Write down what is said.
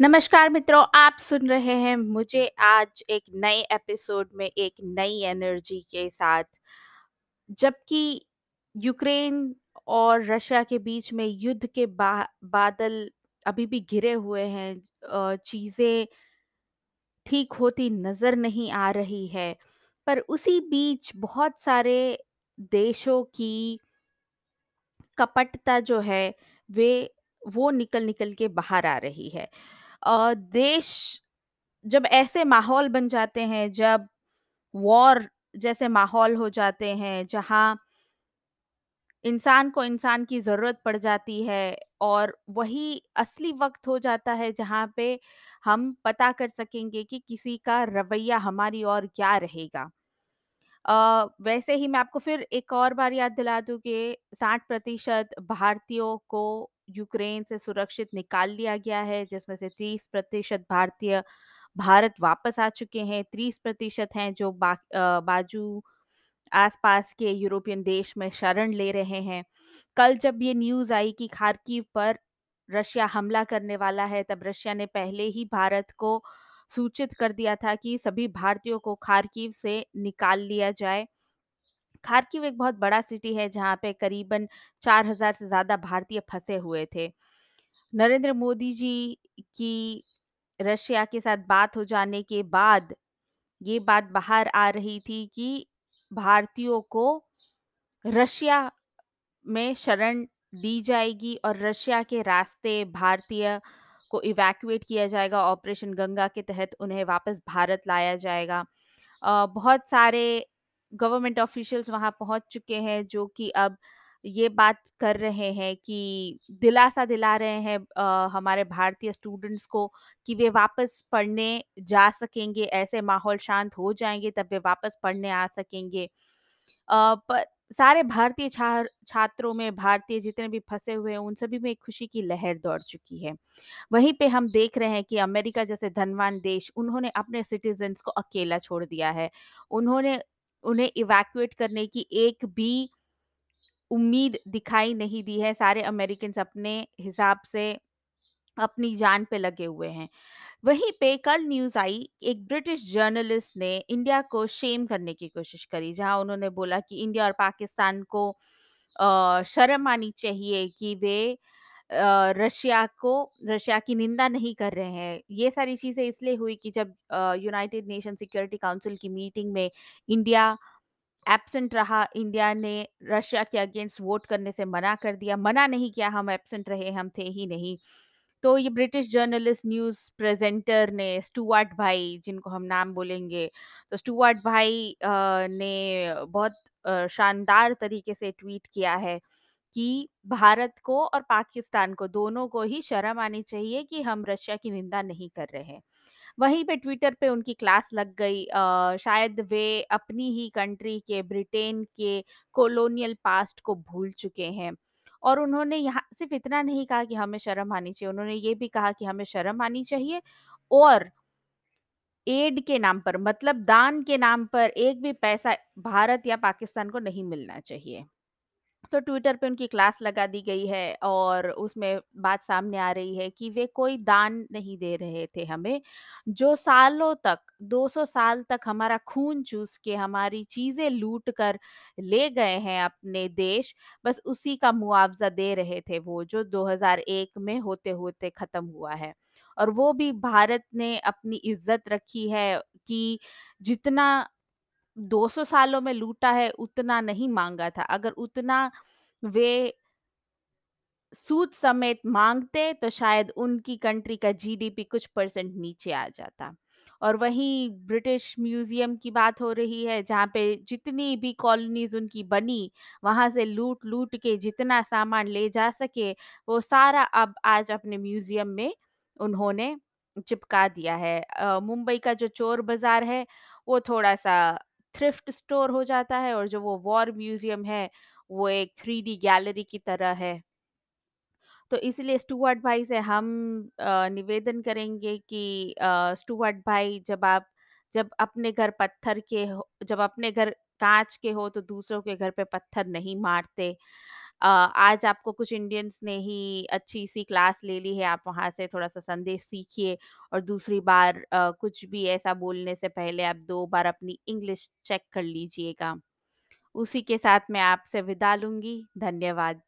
नमस्कार मित्रों, आप सुन रहे हैं मुझे आज एक नए एपिसोड में एक नई एनर्जी के साथ। जबकि यूक्रेन और रशिया के बीच में युद्ध के बा बादल अभी भी घिरे हुए हैं चीज़ें ठीक होती नज़र नहीं आ रही है। पर उसी बीच बहुत सारे देशों की कपटता जो है वे वो निकल-निकल के बाहर आ रही है। देश जब ऐसे माहौल बन जाते हैं, जब वॉर जैसे माहौल हो जाते हैं, जहाँ इंसान को इंसान की ज़रूरत पड़ जाती है और वही असली वक़्त हो जाता है जहाँ पे हम पता कर सकेंगे कि किसी का रवैया हमारी ओर क्या रहेगा। अ, वैसे ही मैं आपको फिर एक और बार याद दिला दूँ कि 60% भारतीयों को यूक्रेन से सुरक्षित निकाल लिया गया है, जिसमें से 30% भारतीय भारत वापस आ चुके हैं, 30% हैं जो बा बाजू आस-पास के यूरोपियन देश में शरण ले रहे हैं। कल जब ये न्यूज़ आई कि खार्किव पर रशिया हमला करने वाला है, तब रशिया ने पहले ही भारत को सूचित कर दिया था कि सभी भारतीयों को खार्किव से निकाल लिया जाए। खार्किव एक बहुत बड़ा सिटी है, जहाँ पे करीबन 4000 से ज़्यादा भारतीय फंसे हुए थे। नरेंद्र मोदी जी की रशिया के साथ बात हो जाने के बाद ये बात बाहर आ रही थी कि भारतीयों को रशिया में शरण दी जाएगी और रशिया के रास्ते भारतीय को इवैक्यूएट किया जाएगा ऑपरेशन गंगा के तहत उन्हें वापस भारत लाया जाएगा। बहुत सारे गवर्नमेंट ऑफिशियल्स वहाँ पहुँच चुके हैं जो कि अब ये बात कर रहे हैं कि दिलासा दिला रहे हैं अ, हमारे भारतीय स्टूडेंट्स को कि वे वापस पढ़ने जा सकेंगे, ऐसे माहौल शांत हो जाएँगे तब वे वापस पढ़ने आ सकेंगे। अ, पर सारे भारतीय छा छात्रों में भारतीय जितने भी फंसे हुए हैं, उन सभी में एक खुशी की लहर दौड़ चुकी है। वहीं पे हम देख रहे हैं कि अमेरिका जैसे धनवान देश, उन्होंने अपने सिटीजन्स को अकेला छोड़ दिया है। उन्होंने उन्हें इवैक्यूएट करने की एक भी उम्मीद दिखाई नहीं दी है। सारे अमेरिकन अपने हिसाब से अपनी जान पे लगे हुए हैं। वहीं पे कल न्यूज़ आई, एक ब्रिटिश जर्नलिस्ट ने इंडिया को शेम करने की कोशिश करी, जहाँ उन्होंने बोला कि इंडिया और पाकिस्तान को शर्म आनी चाहिए कि वे रशिया को रशिया की निंदा नहीं कर रहे हैं। ये सारी चीज़ें इसलिए हुई कि जब यूनाइटेड नेशन सिक्योरिटी काउंसिल की मीटिंग में इंडिया एब्सेंट रहा, इंडिया ने रशिया के अगेंस्ट वोट करने से मना कर दिया। मना नहीं किया, हम एब्सेंट रहे, हम थे ही नहीं। तो ये ब्रिटिश जर्नलिस्ट न्यूज़ प्रेज़ेंटर ने स्टुअर्ट भाई जिनको हम नाम बोलेंगे, तो स्टुअर्ट भाई ने बहुत शानदार तरीके से ट्वीट किया है कि भारत को और पाकिस्तान को दोनों को ही शर्म आनी चाहिए कि हम रशिया की निंदा नहीं कर रहे हैं। वहीं पे ट्विटर पे उनकी क्लास लग गई अ, शायद वे अपनी ही कंट्री के ब्रिटेन के कॉलोनियल पास्ट को भूल चुके हैं। और उन्होंने यहाँ सिर्फ़ इतना नहीं कहा कि हमें शर्म आनी चाहिए, उन्होंने ये भी कहा कि हमें शर्म आनी चाहिए और एड के नाम पर मतलब दान के नाम पर एक भी पैसा भारत या पाकिस्तान को नहीं मिलना चाहिए। तो ट्विटर पे उनकी क्लास लगा दी गई है और उसमें बात सामने आ रही है कि वे कोई दान नहीं दे रहे थे हमें, जो सालों तक 200 साल तक हमारा खून चूस के हमारी चीज़ें लूट कर ले गए हैं अपने देश, बस उसी का मुआवज़ा दे रहे थे वो जो 2001 में होते-होते ख़त्म हुआ है। और वो भी भारत ने अपनी इज़्ज़त रखी है कि जितना 200 सालों में लूटा है उतना नहीं मांगा था। अगर उतना वे सूद समेत मांगते तो शायद उनकी कंट्री का जीडीपी कुछ परसेंट नीचे आ जाता। और वहीं ब्रिटिश म्यूज़ियम की बात हो रही है जहाँ पे जितनी भी कॉलोनीज़ उनकी बनी, वहाँ से लूट-लूट के जितना सामान ले जा सके, वो सारा अब आज अपने म्यूज़ियम में उन्होंने चिपका दिया है। मुंबई का जो चोर बाज़ार है, वो थोड़ा-सा थ्रिफ्ट स्टोर हो जाता है और जो वो वॉर म्यूज़ियम है, वो एक थ्री गैलरी की तरह है। तो इसलिए स्टुअर्ट भाई से हम निवेदन करेंगे कि अ, स्टुअर्ट भाई जब आप जब अपने घर पत्थर के जब अपने घर कांच के हो तो दूसरों के घर पे पत्थर नहीं मारते। आज आपको कुछ इंडियंस ने ही अच्छी-सी क्लास ले ली है, आप वहाँ से थोड़ा-सा संदेश सीखिए और दूसरी बार अ, कुछ भी ऐसा बोलने से पहले आप दो बार अपनी इंग्लिश चेक कर लीजिएगा। उसी के साथ मैं आपसे विदा लूँगी धन्यवाद।